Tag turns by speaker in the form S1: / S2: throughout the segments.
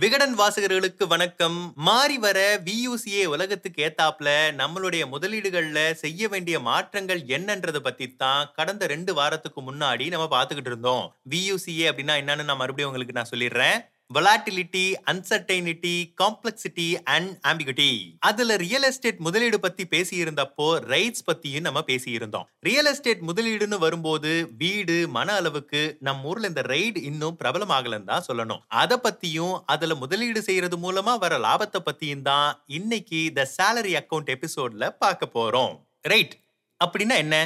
S1: விகடன் வாசகர்களுக்கு வணக்கம். மாறி வர வியூசிஏ உலகத்துக்கு ஏத்தாப்ல நம்மளுடைய முதலீடுகள்ல செய்ய வேண்டிய மாற்றங்கள் என்னன்றத பத்தி தான் கடந்த ரெண்டு வாரத்துக்கு முன்னாடி நம்ம பார்த்துக்கிட்டு இருந்தோம். வியூசிஏ அப்படின்னா என்னன்னு நான் மறுபடியும் உங்களுக்கு நான் சொல்லிடுறேன். Volatility uncertainty complexity and ambiguity அதுல ரியல் எஸ்டேட் முதலீடு பத்தி பேசியிருந்தப்போ ரைட்ஸ் பத்தியும் நம்ம பேசியிருந்தோம். ரியல் எஸ்டேட் முதலீடுன்னு வரும்போது வீடு மன அளவுக்கு நம்ம ஊர்ல இந்த ரைடு இன்னும் பிரபலமாகலன்னு தான் சொல்லணும். அதை பத்தியும் அதுல முதலீடு செய்யறது மூலமா வர லாபத்தை பத்தியும் தான் இன்னைக்கு த சேலரி அக்கவுண்ட் எபிசோட்ல பார்க்க போறோம். ரைட் அப்படின்னா என்ன?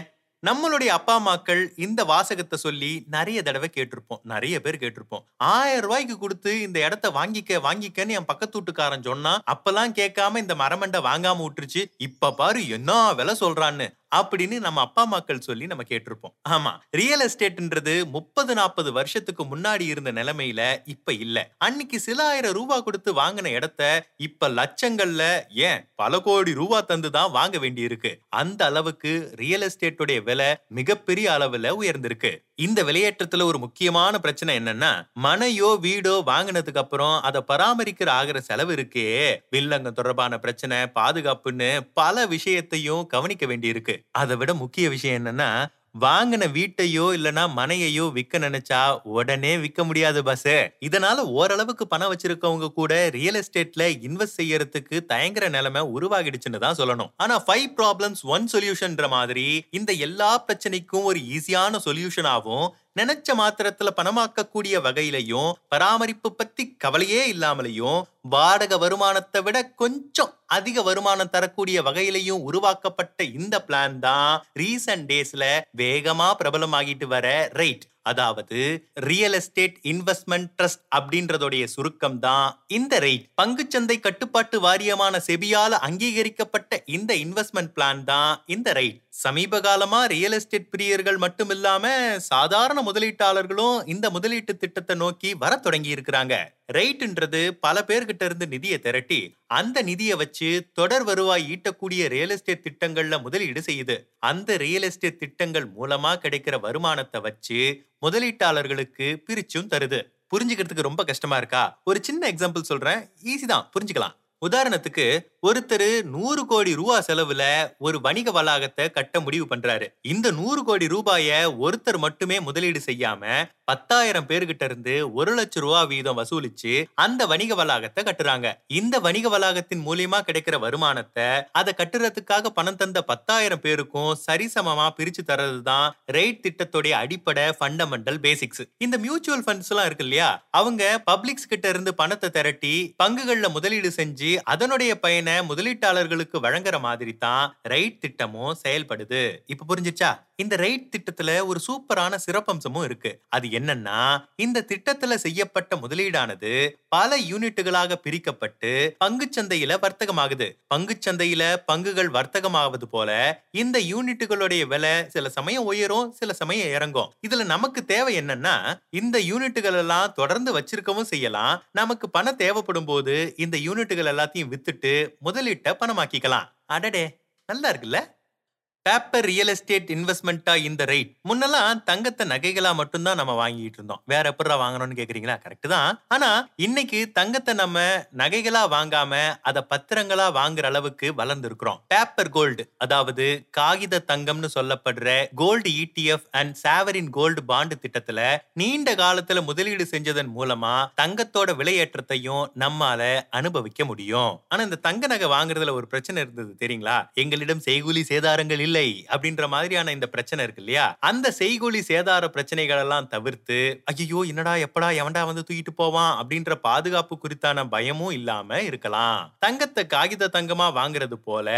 S1: நம்மளுடைய அப்பா அம்மாக்கள் இந்த வாசகத்தை சொல்லி நிறைய தடவை கேட்டிருப்போம். நிறைய பேர் கேட்டிருப்போம். ஆயிரம் ரூபாய்க்கு கொடுத்து இந்த இடத்த வாங்கிக்க வாங்கிக்கன்னு என் பக்கத்து வீட்டுக்காரன் சொன்னா அப்பெல்லாம் கேட்காம இந்த மரமண்டை வாங்காம விட்டுருச்சு. இப்ப பாரு என்ன விலை சொல்றான்னு. அப்படின்னு நம்ம அப்பா அம்மாக்கள் சொல்லி நம்ம கேட்டிருப்போம். ஆமா ரியல் எஸ்டேட்ன்றது முப்பது நாற்பது வருஷத்துக்கு முன்னாடி இருந்த நிலைமையில இப்ப இல்ல. அன்னைக்கு சில ஆயிரம் ரூபா கொடுத்து வாங்கின இடத்த இப்ப லட்சங்கள்ல ஏன் பல கோடி ரூபா தந்து தான் வாங்க வேண்டி இருக்கு அந்த அளவுக்கு ரியல் எஸ்டேட்டுடைய விலை மிகப்பெரிய அளவுல உயர்ந்திருக்கு. இந்த விலையேற்றத்துல ஒரு முக்கியமான பிரச்சனை என்னன்னா மனையோ வீடோ வாங்கினதுக்கு அப்புறம் அதை பராமரிக்கிற ஆகிற செலவு இருக்கே வில்லங்க தொடர்பான பிரச்சனை பாதுகாப்புன்னு பல விஷயத்தையும் கவனிக்க வேண்டியிருக்கு. அதை விட முக்கிய விஷயம் என்னன்னா வாங்கின வீட்டையோ இல்லனா மனையையோ விற்க நினைச்சா உடனே விற்க முடியாது பஸ் இதனால ஓரளவுக்கு பணம் வச்சிருக்கவங்க கூட ரியல் எஸ்டேட்ல இன்வெஸ்ட் செய்யறதுக்கு தயங்குற நிலைமை உருவாகிடுச்சுன்னு தான் சொல்லணும். ஆனா ஃபைவ் ப்ராப்ளம்ஸ் ஒன் சொல்யூஷன்ற மாதிரி இந்த எல்லா பிரச்சனைக்கும் ஒரு ஈஸியான சொல்யூஷனாகவும் நினைச்ச மாத்திரத்துல பணமாக்கக்கூடிய வகையிலையும் பராமரிப்பு பத்தி கவலையே இல்லாமலையும் வாடகை வருமானத்தை விட கொஞ்சம் அதிக வருமானம் தரக்கூடிய வகையிலையும் உருவாக்கப்பட்ட இந்த பிளான் தான் ரீசன்ட் டேஸ்ல வேகமா பிரபலமாகிட்டு வர ரைட் அதாவது ரியல் எஸ்டேட் இன்வெஸ்ட்மெண்ட் ட்ரஸ்ட் அப்படின்றதோடைய சுருக்கம் தான் இந்த ரைட் பங்குச்சந்தை கட்டுப்பாட்டு வாரியமான செபியால அங்கீகரிக்கப்பட்ட இந்த இன்வெஸ்ட்மெண்ட் பிளான் தான் இந்த ரைட் சமீப காலமா ரியல் எஸ்டேட் பிரியர்கள் மட்டும் இல்லாம சாதாரண முதலீட்டாளர்களும் இந்த முதலீட்டு திட்டத்தை நோக்கி வர தொடங்கி இருக்கிறாங்க. ரைட்டுன்றது பல பேர்கிட்ட இருந்து நிதியை திரட்டி அந்த நிதியை வச்சு தொடர் வருவாய் ஈட்டக்கூடிய ரியல் எஸ்டேட் திட்டங்கள்ல முதலீடு செய்யுது. அந்த ரியல் எஸ்டேட் திட்டங்கள் மூலமா கிடைக்கிற வருமானத்தை வச்சு முதலீட்டாளர்களுக்கு பிரிச்சும் தருது. புரிஞ்சுக்கிறதுக்கு ரொம்ப கஷ்டமா இருக்கா? ஒரு சின்ன எக்ஸாம்பிள் சொல்றேன். ஈஸி தான். புரிஞ்சுக்கலாம். உதாரணத்துக்கு ஒருத்தர் நூறு கோடி ரூபா செலவுல ஒரு வணிக வளாகத்தை கட்ட முடிவு பண்றாரு. இந்த நூறு கோடி ரூபாய ஒருத்தர் மட்டுமே முதலீடு செய்யாம பத்தாயிரம் பேர்கிட்ட இருந்து ஒரு லட்சம் ரூபா வீதம் வசூலிச்சு அந்த வணிக வளாகத்தை கட்டுறாங்க. இந்த வணிக வளாகத்தின் மூலியமா கிடைக்கிற வருமானத்தை அதை கட்டுறதுக்காக பணம் தந்த பத்தாயிரம் பேருக்கும் சரிசமமா பிரிச்சு தர்றதுதான் ரைட் திட்டத்துடைய அடிப்படை ஃபண்டமெண்டல் பேசிக்ஸ் இந்த மியூச்சுவல் ஃபண்ட்ஸ் எல்லாம் இருக்கு இல்லையா? அவங்க பப்ளிக்ஸ் கிட்ட இருந்து பணத்தை திரட்டி பங்குகள்ல முதலீடு செஞ்சு அதனுடைய பயனை முதலீட்டாளர்களுக்கு வழங்குற மாதிரி தான் ரைட் திட்டமும் செயல்படுது. இப்ப புரிஞ்சிச்சா? இந்த ரைட் திட்டத்துல ஒரு சூப்பரான சிறப்பம்சமும் இருக்கு. அது என்னன்னா இந்த திட்டத்துல செய்யப்பட்ட முதலீடானது பல யூனிட்டுகளாக பிரிக்கப்பட்டு பங்குச்சந்தையில வர்த்தகமாகுது. பங்குச்சந்தையில பங்குகள் வர்த்தகமாவது போல இந்த யூனிட்டுகளுடைய விலை சில சமயம் உயரும் சில சமயம் இறங்கும். இதுல நமக்கு தேவை என்னன்னா இந்த யூனிட்டுகள் எல்லாம் தொடர்ந்து வச்சிருக்கவும் செய்யலாம். நமக்கு பணம் தேவைப்படும் போது இந்த யூனிட்டுகள் எல்லாத்தையும் வித்துட்டு முதலீட்டை பணமாக்கிக்கலாம். அடடே! நல்லா இருக்குல்ல? பேப்பர் ரியல் எஸ்டேட் இன்வெஸ்ட்மெண்ட்டா இந்த ரைட் முன்னெல்லாம் தங்கத்தை நகைகளா மட்டும்தான் நம்ம வாங்கிட்டு இருந்தோம். வேற எப்படா வாங்கணும்னு கேக்குறீங்களா? கரெக்ட் தான். ஆனா இன்னைக்கு தங்கத்தை நம்ம நகைகளா வாங்காம அத பத்திரங்களா வாங்குற அளவுக்கு வளர்ந்துருக்கிறோம். பேப்பர் கோல்டு அதாவது காகித தங்கம்னு சொல்லப்படுற gold ETF and sovereign gold bond திட்டத்துல நீண்ட காலத்துல முதலீடு செஞ்சதன் மூலமா தங்கத்தோட விலையேற்றத்தையும் நம்மால அனுபவிக்க முடியும். ஆனா இந்த தங்க நகை வாங்குறதுல ஒரு பிரச்சனை இருந்தது தெரியுங்களா? எங்களிடம் செய்கூலி சேதாரங்கள் இல்லை அப்படின்ற மாதிரியான இந்த பிரச்சனை இருக்கு இல்லையா? அந்த செய்கூலி சேதார பிரச்சனைகள் எல்லாம் தவிர்த்து ஐயோ என்னடா எப்படா எவன்டா வந்து தூக்கிட்டு போவான் அப்படின்ற பாதுகாப்பு குறித்தான பயமும் இல்லாம இருக்கலாம். தங்கத்தை காகித தங்கமா வாங்குறது போல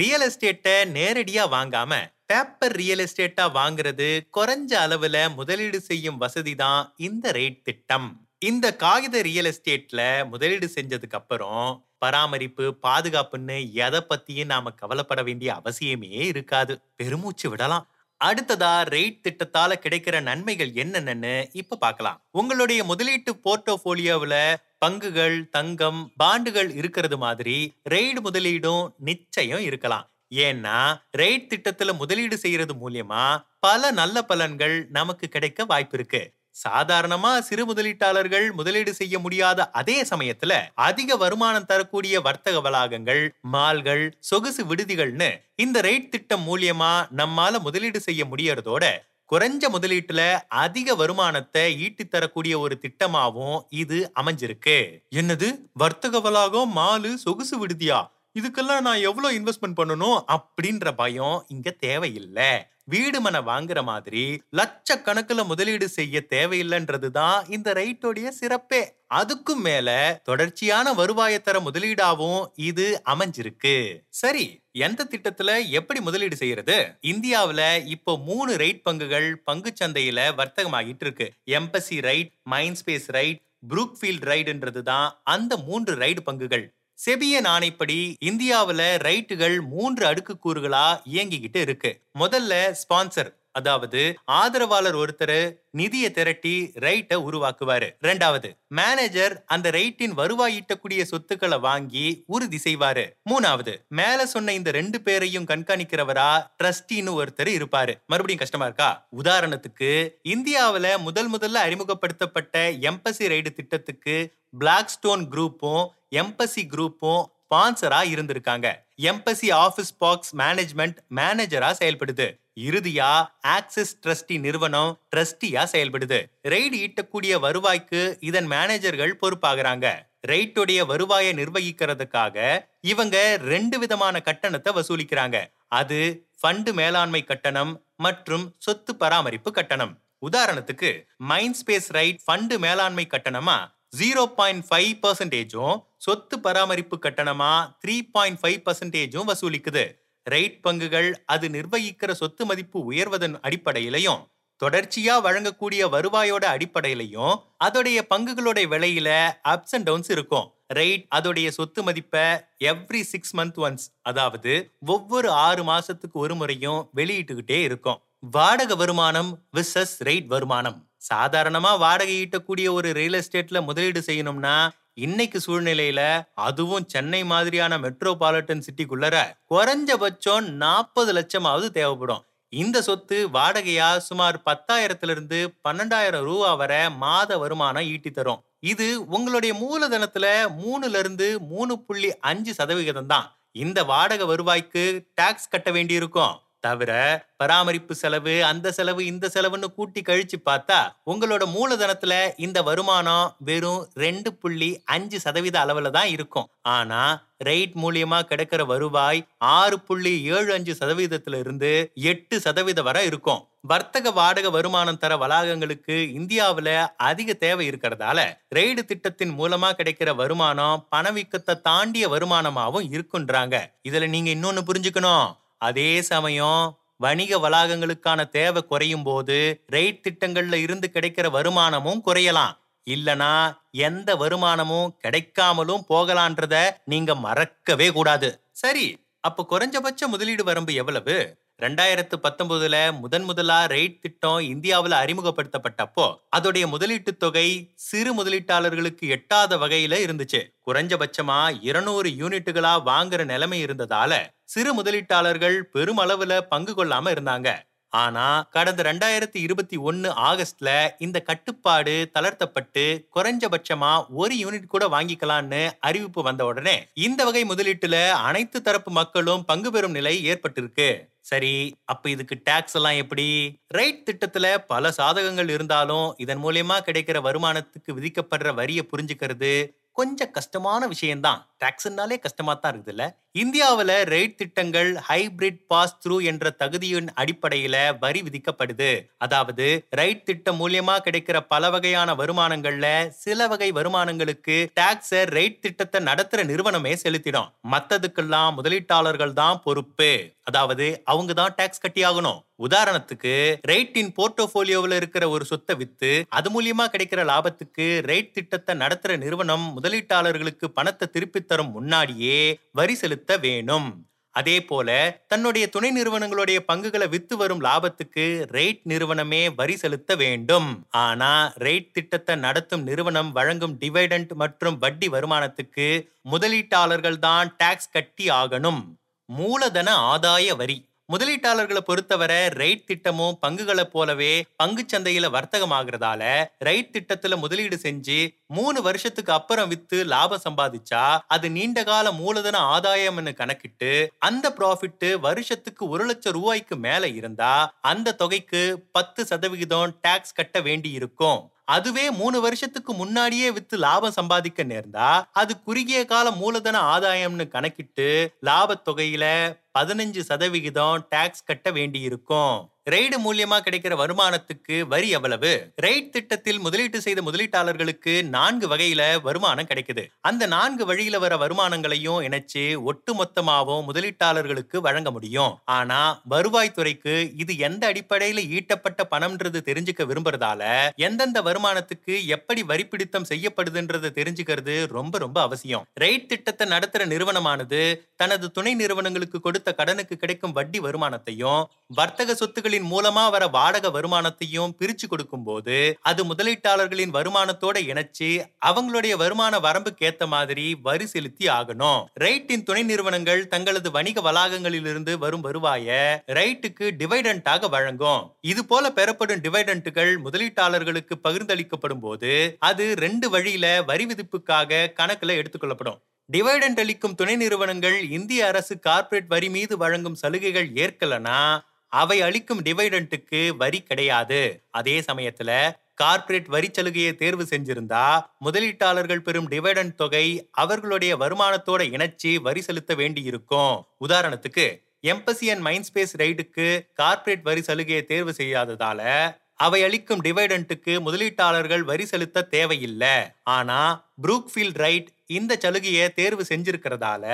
S1: ரியல் எஸ்டேட்டை நேரடியா வாங்காம பேப்பர் ரியல் எஸ்டேட்டா வாங்குறது குறைஞ்ச அளவுல முதலீடு செய்யும் வசதி தான் இந்த ரேட் திட்டம். இந்த காகித ரியல் எஸ்டேட்ல முதலீடு செஞ்சதுக்கு அப்புறம் பராமரிப்பு பாதுகாப்புன்னு எதை பத்தியும் நாம கவலைப்பட வேண்டிய அவசியமே இருக்காது. பெருமூச்சு விடலாம். அடுத்ததா ரெய்ட் திட்டத்தால கிடைக்கிற நன்மைகள் என்னென்னு இப்ப பார்க்கலாம். உங்களுடைய முதலீட்டு போர்ட்டோபோலியோவில் பங்குகள் தங்கம் பாண்டுகள் இருக்கிறது மாதிரி ரெய்டு முதலீடும் நிச்சயம் இருக்கலாம். ஏன்னா ரெய்ட் திட்டத்துல முதலீடு செய்யறது மூலியமா பல நல்ல பலன்கள் நமக்கு கிடைக்க வாய்ப்பு இருக்கு. சாதாரணமா சிறு முதலீட்டாளர்கள் முதலீடு செய்ய முடியாத அதே சமயத்துல அதிக வருமானம் தரக்கூடிய வர்த்தக வளாகங்கள் மால்கள் சொகுசு விடுதிகள்னு இந்த ரைட் திட்டம் மூலியமா நம்மால முதலீடு செய்ய முடியறதோட குறைஞ்ச முதலீட்டுல அதிக வருமானத்தை ஈட்டி தரக்கூடிய ஒரு திட்டமாவும் இது அமைஞ்சிருக்கு. என்னது? வர்த்தக வளாகம் மாலு சொகுசு விடுதியா? இதுக்கெல்லாம் நான் எவ்வளவு இன்வெஸ்ட்மெண்ட் பண்ணணும் அப்படின்ற பயம் இங்க தேவையில்லை. வீடு மன வாங்குற மாதிரி லட்சக்கணக்கில் முதலீடு செய்ய தேவையில்லைன்றது தான் இந்த ரைட்டோடைய சிறப்பே. அதுக்கும் மேல தொடர்ச்சியான வருவாயை தர முதலீடாவும் இது அமைஞ்சிருக்கு. சரி எந்த திட்டத்துல எப்படி முதலீடு செய்யறது? இந்தியாவில இப்போ மூணு ரைட் பங்குகள் பங்கு சந்தையில வர்த்தகமாகிட்டு இருக்கு. Embassy REIT Mindspace REIT Brookfield ரைடுன்றது தான் அந்த மூன்று ரைடு பங்குகள். செபியன் ஆணைப்படி இந்தியாவுல ரைட்டுகள் மூன்று அடுக்கு கூறுகளா இயங்கிக்கிட்டு இருக்கு. முதல்ல ஸ்பான்சர். அதாவது ஆதரவாளர் ஒருத்தர் நிதியை திரட்டி ரைட்டை உருவாக்குவாரு. ரெண்டாவது மேனேஜர் அந்த ரைட்டின் வருவாய் ஈட்டக்கூடிய சொத்துக்களை வாங்கி உறுதி செய்வாரு. மூணாவது மேல சொன்ன இந்த ரெண்டு பேரையும் கண்காணிக்கிறவரா ட்ரஸ்டின்னு ஒருத்தர் இருப்பாரு. மறுபடியும் கஷ்டமா இருக்கா? உதாரணத்துக்கு இந்தியாவில முதல் முதல்ல அறிமுகப்படுத்தப்பட்ட எம்பசி ரைடு திட்டத்துக்கு பிளாக் ஸ்டோன் குரூப்பும் எம்பசி குரூப்பும் ஸ்பான்சரா இருந்திருக்காங்க. எம்பசி ஆபீஸ் பாக்ஸ் மேனேஜ்மெண்ட் மேனேஜரா செயல்படுது. இறுதியா ஆக்சிஸ் ட்ரஸ்டி நிறுவனம் ட்ரஸ்டியா செயல்படுது. ரெய்டு ஈட்டக்கூடிய வருவாய்க்கு இதன் மேனேஜர்கள் பொறுப்பாகிறாங்க. ரைட்டுடைய வருவாயை நிர்வகிக்கிறதுக்காக இவங்க ரெண்டு விதமான கட்டணத்தை வசூலிக்கிறாங்க. அது ஃபண்டு மேலாண்மை கட்டணம் மற்றும் சொத்து பராமரிப்பு கட்டணம். உதாரணத்துக்கு மைண்ட் ஸ்பேஸ் ரைட் ஃபண்டு மேலாண்மை கட்டணமா? ஜீரோ பாயிண்ட் ஃபைவ் பர்சன்டேஜும் சொத்து பராமரிப்பு கட்டணமா? த்ரீ பாயிண்ட் ஃபைவ் பர்சன்டேஜும் வசூலிக்குது. ரைட் பங்குகள் அது நிர்வகிக்கிற சொத்து மதிப்பு உயர்வதன் அடிப்படையிலையும் தொடர்ச்சியா வழங்கக்கூடிய வருவாயோட அடிப்படையிலையும் அதோடைய பங்குகளோட விலையில அப்ஸ் அண்ட் டவுன்ஸ் இருக்கும். ரைட் அதோடைய சொத்து மதிப்பை எவ்ரி சிக்ஸ் மந்த் ஒன்ஸ் அதாவது ஒவ்வொரு ஆறு மாசத்துக்கு ஒரு முறையும் வெளியிட்டுக்கிட்டே இருக்கும். வாடகை வருமானம் விசஸ் ரைட் வருமானம். சாதாரணமா வாடகை ஈட்டக்கூடிய ஒரு ரியல் எஸ்டேட்ல முதலீடு செய்யணும்னா இன்னைக்கு சூழ்நிலையில அதுவும் சென்னை மாதிரியான மெட்ரோபாலிட்டன் சிட்டிக்குள்ளர குறைஞ்சபட்சம் நாற்பது லட்சமாவது தேவைப்படும். இந்த சொத்து வாடகையா சுமார் பத்தாயிரத்துல இருந்து பன்னெண்டாயிரம் ரூபா வரை மாத வருமானம் ஈட்டி தரும். இது உங்களுடைய மூலதனத்துல மூணுல இருந்து மூணு புள்ளி அஞ்சு சதவிகிதம் தான் இந்த வாடகை வருவாய்க்கு டாக்ஸ் கட்ட வேண்டியிருக்கும். தவிர பராமரிப்பு செலவு அந்த செலவு இந்த செலவுன்னு கூட்டி கழிச்சு பார்த்தா உங்களோட மூலதனத்துல இந்த வருமானம் வெறும் ரெண்டு புள்ளி அஞ்சு சதவீத அளவுல தான் இருக்கும். ஆனா ரைட் மூலியமா கிடைக்கிற வருவாய் ஆறு புள்ளி ஏழு அஞ்சு சதவீதத்துல இருந்து எட்டு சதவீதம் வரை இருக்கும். வர்த்தக வாடகை வருமானம் தர வளாகங்களுக்கு இந்தியாவில் அதிக தேவை இருக்கிறதால ரெய்டு திட்டத்தின் மூலமா கிடைக்கிற வருமானம் பணவீக்கத்தை தாண்டிய வருமானமாகவும் இருக்குன்றாங்க. இதுல நீங்க இன்னொன்னு புரிஞ்சுக்கணும். அதே சமயம் வணிக வளாகங்களுக்கான தேவை குறையும் போது ரெய்ட் திட்டங்கள்ல இருந்து கிடைக்கிற வருமானமும் குறையலாம். இல்லனா எந்த வருமானமும் கிடைக்காமலும் போகலான்றத நீங்க மறக்கவே கூடாது. சரி அப்ப குறைஞ்சபட்ச முதலீடு வரம்பு எவ்வளவு? ரெண்டாயிரத்து பத்தொன்பதுல முதன் முதலா ரெய்ட் திட்டம் இந்தியாவில் அறிமுகப்படுத்தப்பட்டப்போ அதோடைய முதலீட்டு தொகை சிறு முதலீட்டாளர்களுக்கு எட்டாத வகையில இருந்துச்சு. குறைஞ்சபட்சமா இருநூறு யூனிட்டுகளா வாங்குற நிலைமை இருந்ததால சிறு முதலீட்டாளர்கள் பெருமளவுல பங்கு கொள்ளாம இருந்தாங்க. ஆனா கடந்த ரெண்டாயிரத்தி இருபத்தி ஒன்னு ஆகஸ்ட்ல இந்த கட்டுப்பாடு தளர்த்தப்பட்டு குறைஞ்சபட்சமா ஒரு யூனிட் கூட வாங்கிக்கலாம்னு அறிவிப்பு வந்த உடனே இந்த வகை முதலீட்டுல அனைத்து தரப்பு மக்களும் பங்கு பெறும் நிலை ஏற்பட்டிருக்கு. சரி அப்ப இதுக்கு டாக்ஸ் எல்லாம் எப்படி? ரைட் திட்டத்துல பல சாதகங்கள் இருந்தாலும் இதன் மூலியமா கிடைக்கிற வருமானத்துக்கு விதிக்கப்படுற வரியை புரிஞ்சுக்கிறது கொஞ்சம் கஷ்டமான விஷயம்தான். டாக்ஸ்னாலே கஷ்டமா தான் இருக்குதுல்ல. இந்தியாவில் ரைட் திட்டங்கள் ஹைபிரிட் பாஸ் த்ரூ என்ற தகுதியின் அடிப்படையில வரி விதிக்கப்படுது. அதாவது ரைட் திட்டம் மூலியமா கிடைக்கிற பல வகையான வருமானங்கள்ல சில வகை வருமானங்களுக்கு டாக்ஸ ரைட் திட்டத்தை நடத்துற நிறுவனமே செலுத்திடும். மத்ததுக்கெல்லாம் முதலீட்டாளர்கள் தான் பொறுப்பு. அதாவது அவங்க தான் டாக்ஸ் கட்டியாகணும். உதாரணத்துக்கு ரைட்டின் போர்ட்டோபோலியோவில் இருக்கிற ஒரு சொத்தை வித்து அது மூலியமா கிடைக்கிற லாபத்துக்கு ரைட் திட்டத்தை நடத்துற நிறுவனம் முதலீட்டாளர்களுக்கு பணத்தை திருப்பித் தரும் முன்னாடியே வரி செலுத்த வேணும். அதே போல தன்னுடைய துணை நிறுவனங்களுடைய பங்குகளை வித்து வரும் லாபத்துக்கு ரைட் நிறுவனமே வரி செலுத்த வேண்டும். ஆனா ரைட் திட்டத்தை நடத்தும் நிறுவனம் வழங்கும் டிவைடண்ட் மற்றும் வட்டி வருமானத்துக்கு முதலீட்டாளர்கள் தான் டாக்ஸ் கட்டி ஆகணும். மூலதன ஆதாய வரி. முதலீட்டாளர்களை பொறுத்தவரை ரைட் திட்டமும் பங்குகளை போலவே பங்குச் சந்தையில வர்த்தகமாகறதால ரைட் திட்டத்துல முதலீடு செஞ்சு மூணு வருஷத்துக்கு அப்புறம் வித்து லாபம் சம்பாதிச்சா அது நீண்ட கால மூலதன ஆதாயம்னு கணக்கிட்டு அந்த ப்ராஃபிட் வருஷத்துக்கு ஒரு லட்சம் ரூபாய்க்கு மேல இருந்தா அந்த தொகைக்கு பத்து சதவிகிதம் டாக்ஸ் கட்ட வேண்டி இருக்கும். அதுவே மூணு வருஷத்துக்கு முன்னாடியே வித்து லாபம் சம்பாதிக்க நேர்ந்தா அது குறுகிய கால மூலதன ஆதாயம்னு கணக்கிட்டு லாபத் தொகையில பதினஞ்சு சதவிகிதம் டாக்ஸ் கட்ட வேண்டி இருக்கும் ரெய்டு மூலியமா கிடைக்கிற வருமானத்துக்கு வரி எவ்வளவு? ரைட் திட்டத்தில் முதலீட்டு செய்த முதலீட்டாளர்களுக்கு நான்கு வகையில வருமானம் கிடைக்குது. அந்த நான்கு வழியில வர வருமானங்களையும் இணைச்சு ஒட்டு மொத்தமாகவும் முதலீட்டாளர்களுக்கு வழங்க முடியும். ஆனா வருவாய்த்துறைக்கு இது எந்த அடிப்படையில ஈட்டப்பட்ட பணம்ன்றது தெரிஞ்சுக்க விரும்புறதால எந்தெந்த வருமானத்துக்கு எப்படி வரி பிடித்தம் செய்யப்படுதுன்றதை தெரிஞ்சுக்கிறது ரொம்ப ரொம்ப அவசியம். ரைட் திட்டத்தை நடத்துற நிறுவனமானது தனது துணை நிறுவனங்களுக்கு கொடுத்த கொடுத்த கடனுக்கு கிடைக்கும் வட்டி வருமானத்தையும் வர்த்தக சொத்துகளின் மூலமா வர வாடகை வருமானத்தையும் பிரிச்சு கொடுக்கும் போது அது முதலீட்டாளர்களின் வருமானத்தோட இணைச்சு அவங்களுடைய வருமான வரம்புக்கு ஏத்த மாதிரி வரி செலுத்தி ஆகணும். ரைட்டின் துணை நிறுவனங்கள் தங்களது வணிக வளாகங்களிலிருந்து வரும் வருவாய ரைட்டுக்கு டிவைடண்டாக வழங்கும். இது போல பெறப்படும் டிவைடண்டுகள் முதலீட்டாளர்களுக்கு பகிர்ந்தளிக்கப்படும் போது அது ரெண்டு வழியில வரி விதிப்புக்காக கணக்குல எடுத்துக்கொள்ளப்படும். டிவைடன்ட் அளிக்கும் துணை நிறுவனங்கள் இந்திய அரசு கார்ப்பரேட் வரி மீது வழங்கும் சலுகைகள் ஏற்கலனா அவை அளிக்கும் டிவைடண்ட்டுக்கு வரி கிடையாது. அதே சமயத்துல கார்ப்பரேட் வரி சலுகையை தேர்வு செஞ்சிருந்தா முதலீட்டாளர்கள் பெறும் டிவைடண்ட் தொகை அவர்களுடைய வருமானத்தோட இணைச்சி வரி செலுத்த வேண்டி இருக்கும் உதாரணத்துக்கு எம்பசி அண்ட் மைண்ட் ஸ்பேஸ் ரைடுக்கு கார்ப்பரேட் வரி சலுகையை தேர்வு செய்யாததால அவை அளிக்கும் டிவைடன்ட்டுக்கு முதலீட்டாளர்கள் வரி செலுத்த தேவையில்லை. ஆனா புரூக்ஃபீல்ட் ரைட் இந்த சலுகையை தேர்வு செஞ்சிருக்கிறதால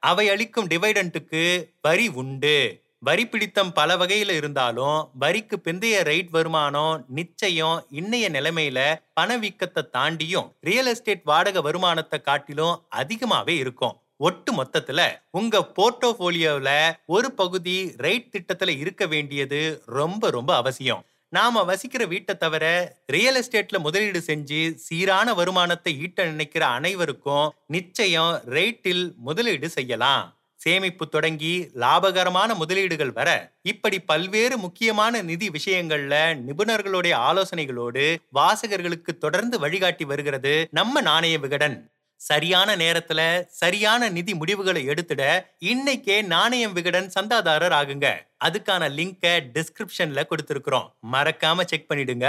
S1: அவை அளிக்கும் டிவைடண்ட்டுக்கு வரி உண்டு. வரி பிடித்தம் பல வகையில இருந்தாலும் வரிக்கு பிந்தைய ரைட் வருமானம் நிச்சயம் இன்னைய நிலைமையில பணவீக்கத்தை தாண்டியும் ரியல் எஸ்டேட் வாடகை வருமானத்தை காட்டிலும் அதிகமாவே இருக்கும். ஒட்டு மொத்தத்துல உங்க போர்ட்டோபோலியோல ஒரு பகுதி ரைட் திட்டத்துல இருக்க வேண்டியது ரொம்ப ரொம்ப அவசியம். நாம வசிக்கிற வீட்டை தவிர ரியல் எஸ்டேட்ல முதலீடு செஞ்சு சீரான வருமானத்தை ஈட்ட நினைக்கிற அனைவருக்கும் நிச்சயம் ரேட்டில் முதலீடு செய்யலாம். சேமிப்பு தொடங்கி லாபகரமான முதலீடுகள் வர இப்படி பல்வேறு முக்கியமான நிதி விஷயங்கள்ல நிபுணர்களுடைய ஆலோசனைகளோடு வாசகர்களுக்கு தொடர்ந்து வழிகாட்டி வருகிறது நம்ம நாணய விகடன். சரியான நேரத்துல சரியான நிதி முடிவுகளை எடுத்துட இன்னைக்கே நாணயம் விகடன் சந்தாதாரர் ஆகுங்க. அதுக்கான லிங்கை டிஸ்கிரிப்ஷன்ல கொடுத்திருக்கிறோம். மறக்காம செக் பண்ணிடுங்க.